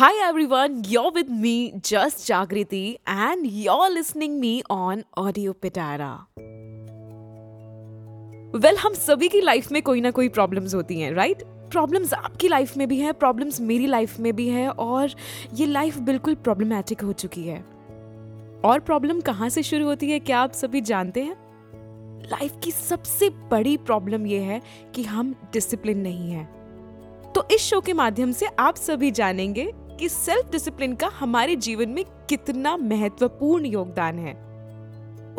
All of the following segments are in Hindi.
Hi everyone, you're with me, Just Jagriti, and you're listening me on Audio Pitara. Well well, हम सभी की लाइफ में कोई ना कोई प्रॉब्लम्स होती हैं राइट प्रॉब्लम्स आपकी लाइफ में भी हैं प्रॉब्लम्स मेरी लाइफ में भी है और ये लाइफ बिल्कुल प्रॉब्लमेटिक हो चुकी है। और प्रॉब्लम कहाँ से शुरू होती है क्या आप सभी जानते हैं? लाइफ की सबसे बड़ी प्रॉब्लम ये है कि हम डिसिप्लिन नहीं है। तो इस शो के माध्यम से आप सभी जानेंगे कि सेल्फ डिसिप्लिन का हमारे जीवन में कितना महत्वपूर्ण योगदान है।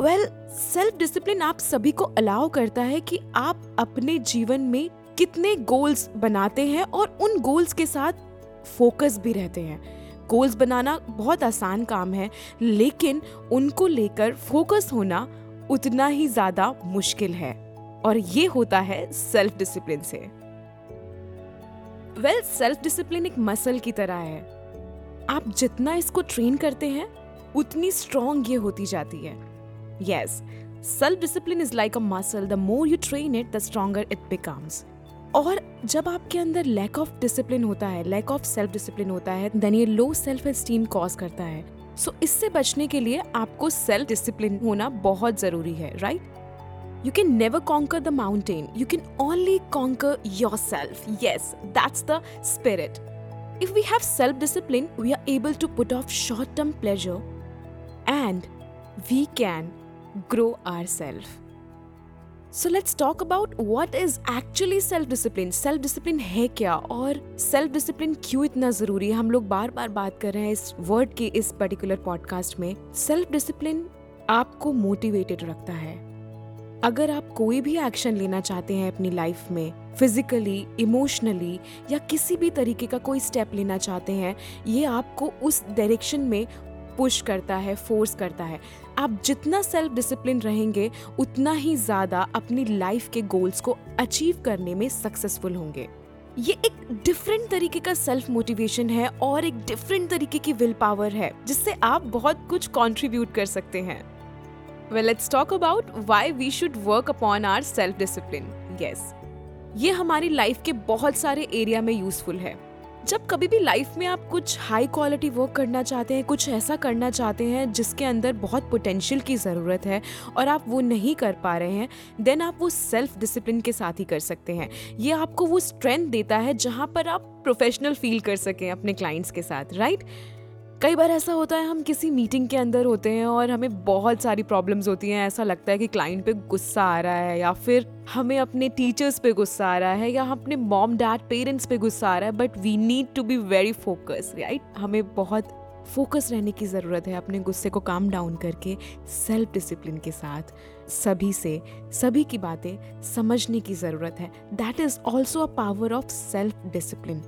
वेल सेल्फ डिसिप्लिन आप सभी को अलाउ करता है कि आप अपने जीवन में कितने गोल्स बनाते हैं और उन गोल्स के साथ फोकस भी रहते हैं। गोल्स बनाना बहुत आसान काम है, लेकिन उनको लेकर फोकस होना उतना ही ज़्यादा मुश्किल है। और ये होता है सेल्फ डिसिप्लिन से। वेल सेल्फ डिसिप्लिन एक मसल की तरह है। आप जितना इसको ट्रेन करते हैं उतनी स्ट्रॉन्ग ये होती जाती है। Yes self discipline is like a muscle the more you train it the stronger it becomes और जब आपके अंदर लैक ऑफ़ डिसिप्लिन होता है लैक ऑफ़ सेल्फ डिसिप्लिन होता है देन ये लो सेल्फ एस्टीम कॉज करता है। सो so, इससे बचने के लिए आपको सेल्फ डिसिप्लिन होना बहुत ज़रूरी है right right? You can never conquer the mountain. You can only conquer yourself. Yes, that's the spirit. If we have self discipline, we are able to put off short term pleasure and we can grow ourselves. So let's talk about what is actually self discipline. Self discipline है क्या और self discipline क्यों इतना ज़रूरी है हम लोग बार बार बात कर रहे हैं इस वर्ड के इस पर्टिकुलर पॉडकास्ट में सेल्फ डिसिप्लिन आपको मोटिवेटेड रखता है अगर आप कोई भी एक्शन लेना चाहते हैं अपनी लाइफ में, फिजिकली, इमोशनली या किसी भी तरीके का कोई स्टेप लेना चाहते हैं, ये आपको उस डायरेक्शन में पुश करता है, फोर्स करता है। आप जितना सेल्फ डिसिप्लिन रहेंगे, उतना ही ज़्यादा अपनी लाइफ के गोल्स को अचीव करने में सक्सेसफुल होंगे। ये एक डिफरेंट तरीके का सेल्फ मोटिवेशन है और एक डिफरेंट तरीके की विल पावर है, जिससे आप बहुत कुछ कंट्रीब्यूट कर सकते हैं। Well, let's talk about why we should work upon our self discipline yes, ये हमारी लाइफ के बहुत सारे एरिया में यूजफुल है। जब कभी भी लाइफ में आप कुछ हाई क्वालिटी वर्क करना चाहते हैं, कुछ ऐसा करना चाहते हैं जिसके अंदर बहुत पोटेंशियल की ज़रूरत है और आप वो नहीं कर पा रहे हैं देन आप वो सेल्फ डिसिप्लिन के साथ ही कर सकते हैं। ये आपको वो स्ट्रेंथ देता है जहाँ पर आप प्रोफेशनल फील कर सकें अपने क्लाइंट्स के साथ राइट right? कई बार ऐसा होता है, हम किसी मीटिंग के अंदर होते हैं और हमें बहुत सारी प्रॉब्लम्स होती हैं। ऐसा लगता है कि क्लाइंट पे गुस्सा आ रहा है या फिर हमें अपने टीचर्स पे गुस्सा आ रहा है या अपने मॉम डैड पेरेंट्स पे गुस्सा आ रहा है। But we need to be very focus right हमें बहुत फोकस रहने की ज़रूरत है अपने गुस्से को काम डाउन करके सेल्फ डिसिप्लिन के साथ। सभी से, सभी की बातें समझने की ज़रूरत है। That is also a power of self discipline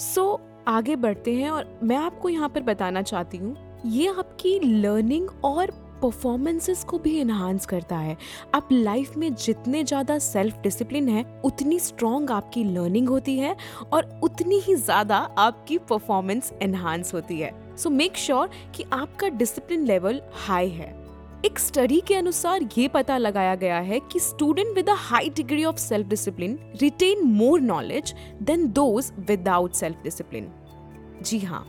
so आगे बढ़ते हैं और मैं आपको यहाँ पर बताना चाहती हूँ, ये आपकी लर्निंग और परफॉर्मेंसेस को भी इन्हांस करता है। आप लाइफ में जितने ज़्यादा सेल्फ डिसिप्लिन है, उतनी स्ट्रॉन्ग आपकी लर्निंग होती है और उतनी ही ज़्यादा आपकी परफॉर्मेंस इन्हांस होती है। सो मेक श्योर कि आपका डिसिप्लिन लेवल हाई है। एक स्टडी के अनुसार ये पता लगाया गया है कि student with a high degree of self discipline retain more knowledge than those without self discipline जी हाँ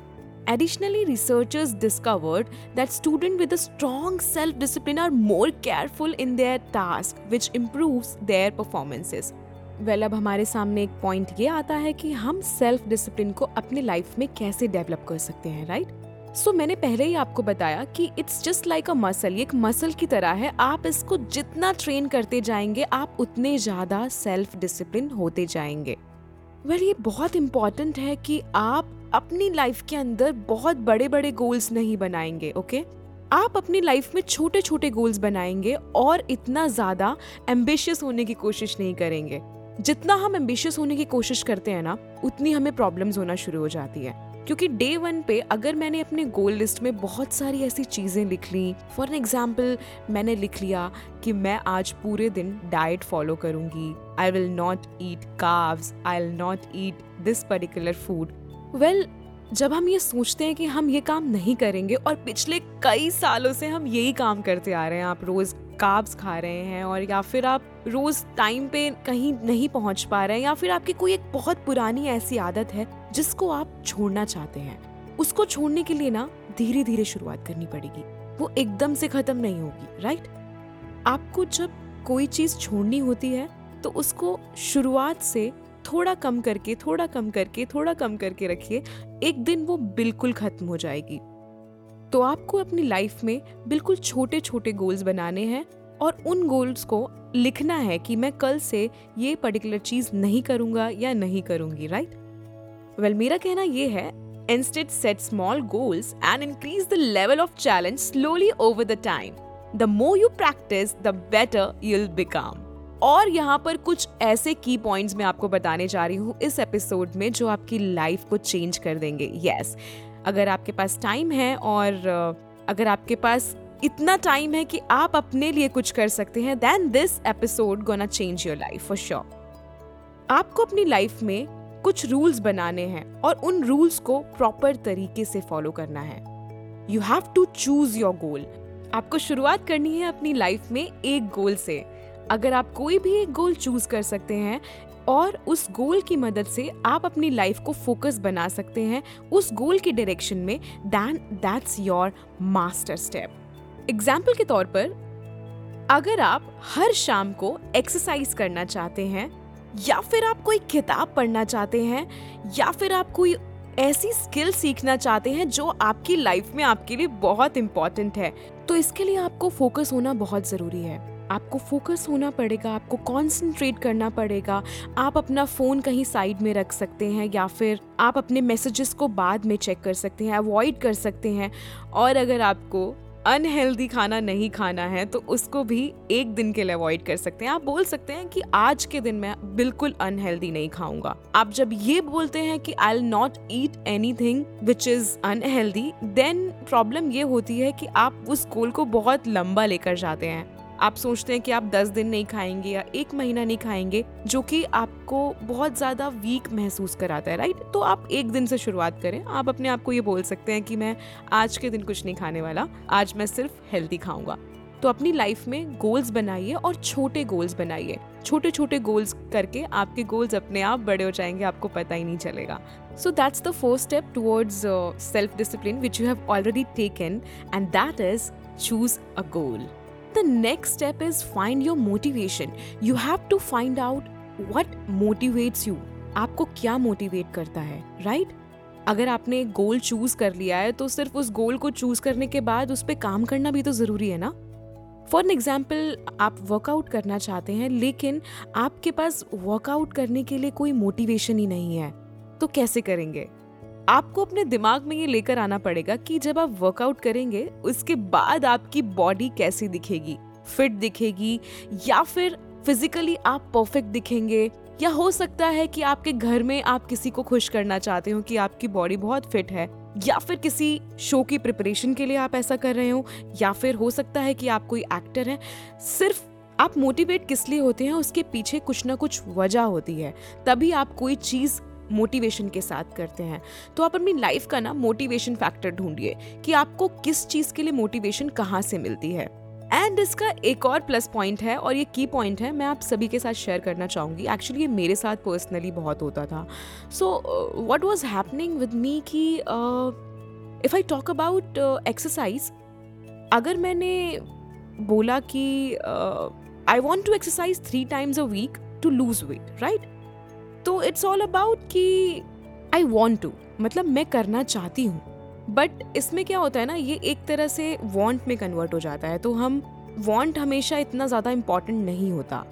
Additionally, researchers discovered that students with a strong self-discipline are more careful in their task, which improves their performances. Well well, अब हमारे सामने एक पॉइंट ये आता है कि हम सेल्फ डिसिप्लिन को अपने लाइफ में कैसे डेवलप कर सकते हैं राइट right? सो so, मैंने पहले ही आपको बताया कि it's just like a muscle एक मसल की तरह है। आप इसको जितना ट्रेन करते जाएँगे आप उतने ज़्यादा सेल्फ डिसिप्लिन होते जाएँगे। वेल well, ये बहुत इंपॉर्टेंट है कि आप अपनी लाइफ के अंदर बहुत बड़े बड़े गोल्स नहीं बनाएँगे ओके okay? आप अपनी लाइफ में छोटे छोटे गोल्स बनाएँगे और इतना ज़्यादा एम्बिशियस होने की कोशिश नहीं करेंगे। जितना हम एम्बिशियस होने की कोशिश करते हैं ना उतनी हमें प्रॉब्लम्स होना शुरू हो जाती है। क्योंकि डे वन पे अगर मैंने अपने गोल लिस्ट में बहुत सारी ऐसी चीज़ें लिख ली फॉर एन एग्ज़ाम्पल मैंने लिख लिया कि मैं आज पूरे दिन डाइट फॉलो करूँगी। I will not eat carbs I will not eat this particular food well जब हम ये सोचते हैं कि हम ये काम नहीं करेंगे और पिछले कई सालों से हम यही काम करते आ रहे हैं, आप रोज काब्स खा रहे हैं और या फिर आप रोज टाइम पे कहीं नहीं पहुँच पा रहे हैं या फिर आपकी कोई एक बहुत पुरानी ऐसी आदत है जिसको आप छोड़ना चाहते हैं, उसको छोड़ने के लिए ना धीरे धीरे शुरुआत करनी पड़ेगी। वो एकदम से खत्म नहीं होगी राइट आपको जब कोई चीज़ छोड़नी होती है तो उसको शुरुआत से थोड़ा कम करके, थोड़ा कम करके, थोड़ा कम करके रखिए, एक दिन वो बिल्कुल खत्म हो जाएगी। तो आपको अपनी लाइफ में बिल्कुल छोटे छोटे गोल्स बनाने हैं और उन गोल्स को लिखना है कि मैं कल से ये पर्टिकुलर चीज़ नहीं करूँगा या नहीं करूँगी राइट वेल मेरा कहना ये है instead set small goals and increase the level of challenge slowly over the time the more you practice the better you'll become और यहाँ पर कुछ ऐसे की पॉइंट्स मैं आपको बताने जा रही हूँ इस एपिसोड में जो आपकी लाइफ को चेंज कर देंगे। यस yes, अगर आपके पास टाइम है और अगर आपके पास इतना टाइम है कि आप अपने लिए कुछ कर सकते हैं then this episode gonna change your life for sure आपको अपनी लाइफ में कुछ रूल्स बनाने हैं और उन रूल्स को प्रॉपर तरीके से फॉलो करना है। You have to choose your goal आपको शुरुआत करनी है अपनी लाइफ में एक गोल से। अगर आप कोई भी एक गोल चूज़ कर सकते हैं और उस गोल की मदद से आप अपनी लाइफ को फोकस बना सकते हैं उस गोल की डायरेक्शन में then that's your master step example के तौर पर, अगर आप हर शाम को एक्सरसाइज करना चाहते हैं या फिर आप कोई किताब पढ़ना चाहते हैं, या फिर आप कोई ऐसी स्किल सीखना चाहते हैं जो आपकी लाइफ में आपके लिए बहुत इंपॉर्टेंट है। तो इसके लिए आपको फोकस होना बहुत ज़रूरी है। आपको फोकस होना पड़ेगा, आपको कॉन्सेंट्रेट करना पड़ेगा। आप अपना फ़ोन कहीं साइड में रख सकते हैं या फिर आप अपने मैसेजेस को बाद में चेक कर सकते हैं अवॉइड कर सकते हैं। और अगर आपको अनहेल्दी खाना नहीं खाना है तो उसको भी एक दिन के लिए अवॉइड कर सकते हैं। आप बोल सकते हैं कि आज के दिन मैं बिल्कुल अनहेल्दी नहीं खाऊँगा। आप जब ये बोलते हैं कि I not eat anything which is unhealthy then problem ये होती है कि आप उस गोल को बहुत लंबा लेकर जाते हैं। आप सोचते हैं कि आप दस दिन नहीं खाएँगे या एक महीना नहीं खाएँगे, जो कि आपको बहुत ज़्यादा वीक महसूस कराता है राइट तो आप एक दिन से शुरुआत करें। आप अपने आप को ये बोल सकते हैं कि मैं आज के दिन कुछ नहीं खाने वाला, आज मैं सिर्फ़ हेल्दी खाऊँगा। तो अपनी लाइफ में गोल्स बनाइए और छोटे गोल्स बनाइए। छोटे छोटे गोल्स करके आपके गोल्स अपने आप बड़े हो जाएँगे, आपको पता ही नहीं चलेगा। So that's the first step towards self discipline which you have already taken and that is choose a goal the next step is find your motivation. You have to find out what motivates you. आपको क्या मोटिवेट करता है राइट right? अगर आपने एक गोल चूज़ कर लिया है तो सिर्फ़ उस गोल को चूज़ करने के बाद उस पर काम करना भी तो ज़रूरी है ना फॉर एग्ज़ाम्पल आप वर्कआउट करना चाहते हैं, लेकिन आपके पास वर्कआउट करने के लिए कोई मोटिवेशन ही नहीं है तो कैसे करेंगे आपको अपने दिमाग में ये लेकर आना पड़ेगा कि जब आप वर्कआउट करेंगे, उसके बाद आपकी बॉडी कैसी दिखेगी? फिट दिखेगी, या फिर फिजिकली आप परफेक्ट दिखेंगे, या हो सकता है कि आपके घर में आप किसी को खुश करना चाहते हो कि आपकी बॉडी बहुत फिट है, या फिर किसी शो की प्रिपरेशन के लिए आप ऐसा कर रहे हो, या फिर हो सकता है कि आप कोई एक्टर हैं। सिर्फ़ आप मोटिवेट किस लिए होते हैं, उसके पीछे कुछ ना कुछ वजह होती है। तभी आप कोई चीज़ मोटिवेशन के साथ करते हैं। तो आप अपनी लाइफ का ना मोटिवेशन फैक्टर ढूंढिए कि आपको किस चीज़ के लिए मोटिवेशन कहाँ से मिलती है। एंड इसका एक और प्लस पॉइंट है और ये की पॉइंट है, मैं आप सभी के साथ शेयर करना चाहूँगी। एक्चुअली ये मेरे साथ पर्सनली बहुत होता था। So what was happening with me कि if I talk about exercise अगर मैंने बोला कि I want to exercise three times a week to lose weight right तो इट्स ऑल अबाउट कि आई वॉन्ट टू मतलब मैं करना चाहती हूँ। बट इसमें क्या होता है ना, ये एक तरह से वॉन्ट में कन्वर्ट हो जाता है। तो हम वॉन्ट हमेशा इतना ज़्यादा इंपॉर्टेंट नहीं होता।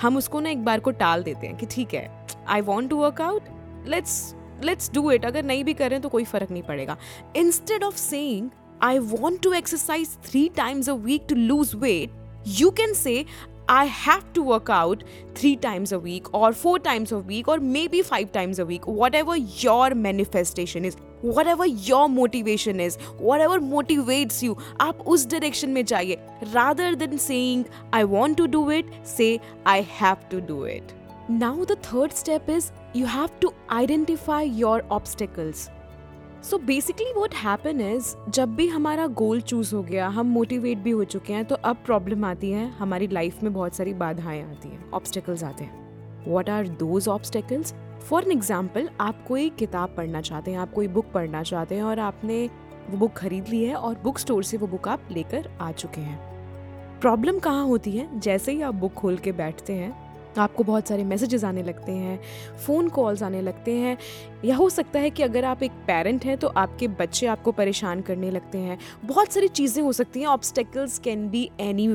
हम उसको ना एक बार को टाल देते हैं कि ठीक है I want to work out let's let's do it अगर नहीं भी करें तो कोई फ़र्क नहीं पड़ेगा। Instead of saying I want to exercise three times a week to lose weight you can say I have to work out three times a week, or four times a week, or maybe five times a week, whatever your manifestation is, whatever your motivation is, whatever motivates you, आप उस direction में जाइए. Rather than saying I want to do it, say I have to do it. Now the third step is you have to identify your obstacles. So basically what happen is जब भी हमारा गोल चूज़ हो गया, हम मोटिवेट भी हो चुके हैं तो अब प्रॉब्लम आती है, हमारी लाइफ में बहुत सारी बाधाएँ आती हैं ऑब्स्टेकल्स आते हैं। What are those obstacles for an example आप कोई किताब पढ़ना चाहते हैं, आप कोई बुक पढ़ना चाहते हैं, और आपने वो बुक खरीद ली है, और बुक स्टोर से वो बुक आप लेकर आ चुके हैं। प्रॉब्लम कहाँ होती है? जैसे ही आप बुक खोल के बैठते हैं आपको बहुत सारे मैसेजेस आने लगते हैं फ़ोन कॉल्स आने लगते हैं। या हो सकता है कि अगर आप एक पेरेंट हैं तो आपके बच्चे आपको परेशान करने लगते हैं। बहुत सारी चीज़ें हो सकती हैं obstacles can be any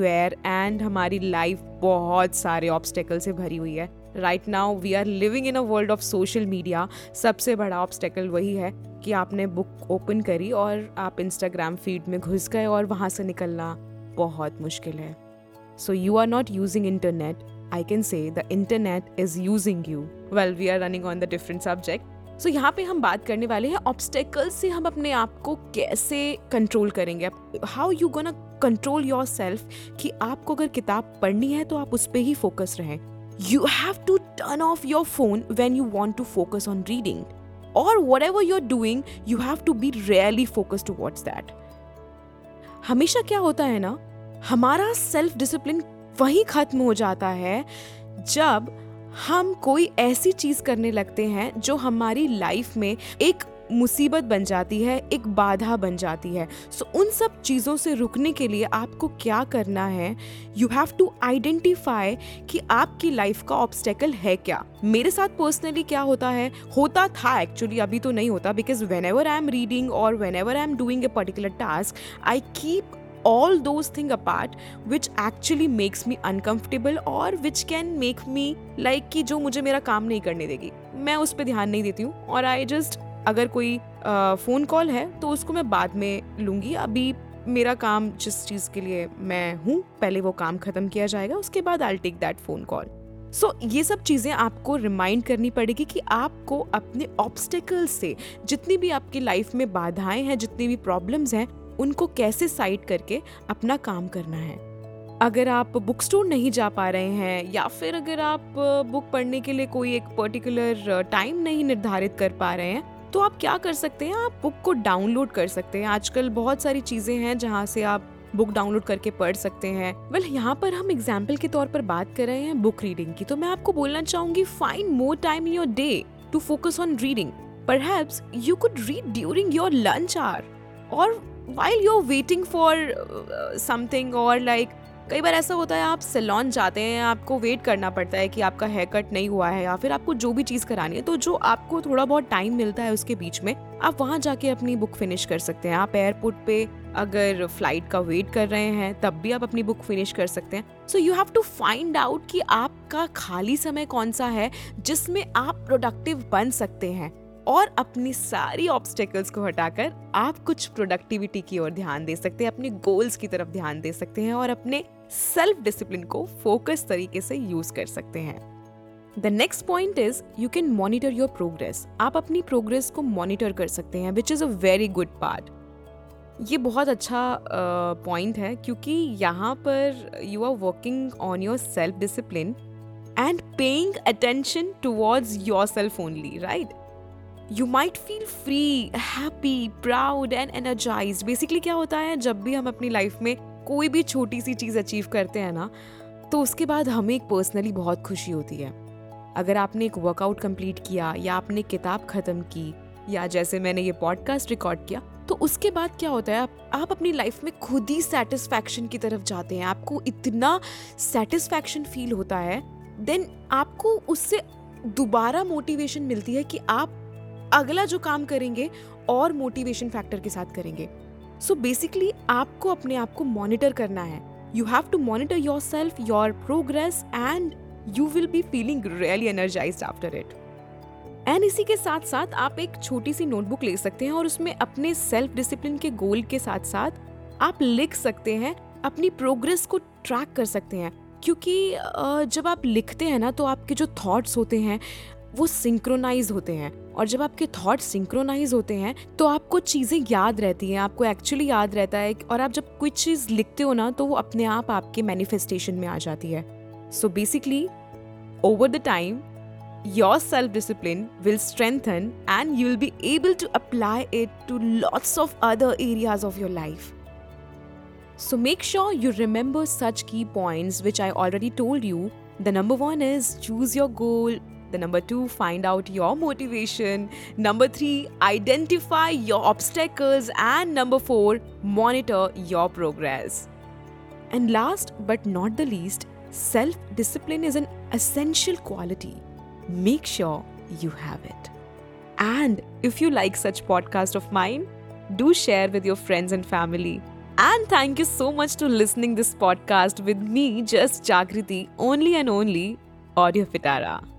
and हमारी लाइफ बहुत सारे ऑब्स्टेकल से भरी हुई है। Right now we are living in a world of social media सबसे बड़ा ऑब्स्टेकल वही है कि आपने बुक ओपन करी और आप इंस्टाग्राम फ़ीड में घुस गए और वहाँ से निकलना बहुत मुश्किल है। So you are not using internet I can say the internet is using you well we are running on the different subject so यहाँ पे हम बात करने वाले हैं ऑब्स्टेकल्स से हम अपने आप को कैसे कंट्रोल करेंगे। How you gonna control yourself कि आपको अगर किताब पढ़नी है तो आप उस पर ही फोकस रहें। You have to turn off your phone when you want to focus on reading or whatever you're doing, you have to be really focused towards that. हमेशा क्या होता है ना, हमारा सेल्फ डिसिप्लिन वही खत्म हो जाता है जब हम कोई ऐसी चीज़ करने लगते हैं जो हमारी लाइफ में एक मुसीबत बन जाती है एक बाधा बन जाती है। सो so, उन सब चीज़ों से रुकने के लिए आपको क्या करना है? यू हैव टू आइडेंटिफाई कि आपकी लाइफ का ऑब्स्टेकल है क्या। मेरे साथ पर्सनली क्या होता है? होता था एक्चुअली अभी तो नहीं होता because whenever I am reading और whenever I am doing a particular task I keep all those things apart, which actually makes me uncomfortable और which can make me like कि जो मुझे मेरा काम नहीं करने देगी। मैं उस पर ध्यान नहीं देती हूँ और आई जस्ट अगर कोई फ़ोन कॉल है तो उसको मैं बाद में लूँगी। अभी मेरा काम जिस चीज़ के लिए मैं हूँ, पहले वो काम ख़त्म किया जाएगा, उसके बाद I take that phone call so ये सब चीज़ें आपको रिमाइंड करनी पड़ेगी कि आपको अपने ऑब्स्टेकल्स से जितनी भी आपकी लाइफ में बाधाएँ हैं, जितनी भी प्रॉब्लम्स हैं उनको कैसे साइड करके अपना काम करना है। अगर आप बुक स्टोर नहीं जा पा रहे हैं या फिर अगर आप बुक पढ़ने के लिए कोई एक पर्टिकुलर टाइम नहीं निर्धारित कर पा रहे हैं तो आप क्या कर सकते हैं? आप बुक को डाउनलोड कर सकते हैं। आजकल बहुत सारी चीज़ें हैं जहाँ से आप बुक डाउनलोड करके पढ़ सकते हैं। वेल well, यहाँ पर हम एग्ज़ाम्पल के तौर पर बात कर रहे हैं बुक रीडिंग की। तो मैं आपको बोलना चाहूँगी find more time your day to focus on reading पर you could read during your lunch hour और while you are waiting for something और लाइक कई बार ऐसा होता है, आप सैलॉन जाते हैं, आपको वेट करना पड़ता है कि आपका हेयर कट नहीं हुआ है या फिर आपको जो भी चीज़ करानी है तो जो आपको थोड़ा बहुत टाइम मिलता है उसके बीच में, आप वहाँ जाके अपनी बुक फिनिश कर सकते हैं। आप एयरपोर्ट पे अगर फ़्लाइट का वेट कर रहे हैं, तब भी आप अपनी बुक फिनिश कर सकते हैं। So you have to find out कि आपका खाली समय कौन सा है, जिसमें आप प्रोडक्टिव बन सकते हैं। और अपनी सारी ऑब्स्टेकल्स को हटाकर आप कुछ प्रोडक्टिविटी की ओर ध्यान दे सकते हैं अपने गोल्स की तरफ़ ध्यान दे सकते हैं और अपने सेल्फ डिसिप्लिन को फोकस तरीके से यूज़ कर सकते हैं। The next point is you can monitor your progress आप अपनी प्रोग्रेस को मॉनिटर कर सकते हैं which is a very good part ये बहुत अच्छा पॉइंट uh, है क्योंकि यहाँ पर you are working on your self discipline and paying attention towards yourself only right you might feel free happy proud and energise basically क्या होता है जब भी हम अपनी लाइफ में कोई भी छोटी सी चीज़ अचीव करते हैं ना तो उसके बाद हमें एक पर्सनली बहुत खुशी होती है। अगर आपने एक वर्कआउट कंप्लीट किया या आपने किताब ख़त्म की या जैसे मैंने ये पॉडकास्ट रिकॉर्ड किया तो उसके बाद क्या होता है आप, अपनी लाइफ में खुद ही सेटिस्फैक्शन की तरफ़ जाते हैं। आपको इतना सेटिस्फैक्शन फील होता है देन आपको उससे दोबारा मोटिवेशन मिलती है कि आप अगला जो काम करेंगे, और मोटिवेशन फैक्टर के साथ करेंगे। सो so बेसिकली आपको अपने आप को मॉनिटर करना है। You have to monitor yourself your progress and you will be feeling really energise after it and इसी के साथ साथ आप एक छोटी सी नोटबुक ले सकते हैं, और उसमें अपने सेल्फ डिसिप्लिन के गोल के साथ साथ आप लिख सकते हैं, अपनी प्रोग्रेस को ट्रैक कर सकते हैं। क्योंकि जब आप लिखते हैं ना तो आपके जो थॉट्स होते हैं वो सिंक्रोनाइज होते हैं। और जब आपके थॉट सिंक्रोनाइज होते हैं तो आपको चीज़ें याद रहती हैं, आपको एक्चुअली याद रहता है और आप जब कोई चीज़ लिखते हो ना तो वो अपने आप आपके मैनिफेस्टेशन में आ जाती है। So basically over the time your self discipline will strengthen and you will be able to apply it to lots of other areas of your life so make sure you remember such key points which I already told you the number one is choose your goal The number two, find out your motivation. Number three, identify your obstacles. And number four, monitor your progress. And last but not the least, self discipline is an essential quality make sure you have it. And if you like such podcast of mine, do share with your friends and family. And thank you so much to listening this podcast with me, just Jagriti, only and only Audio Pitara.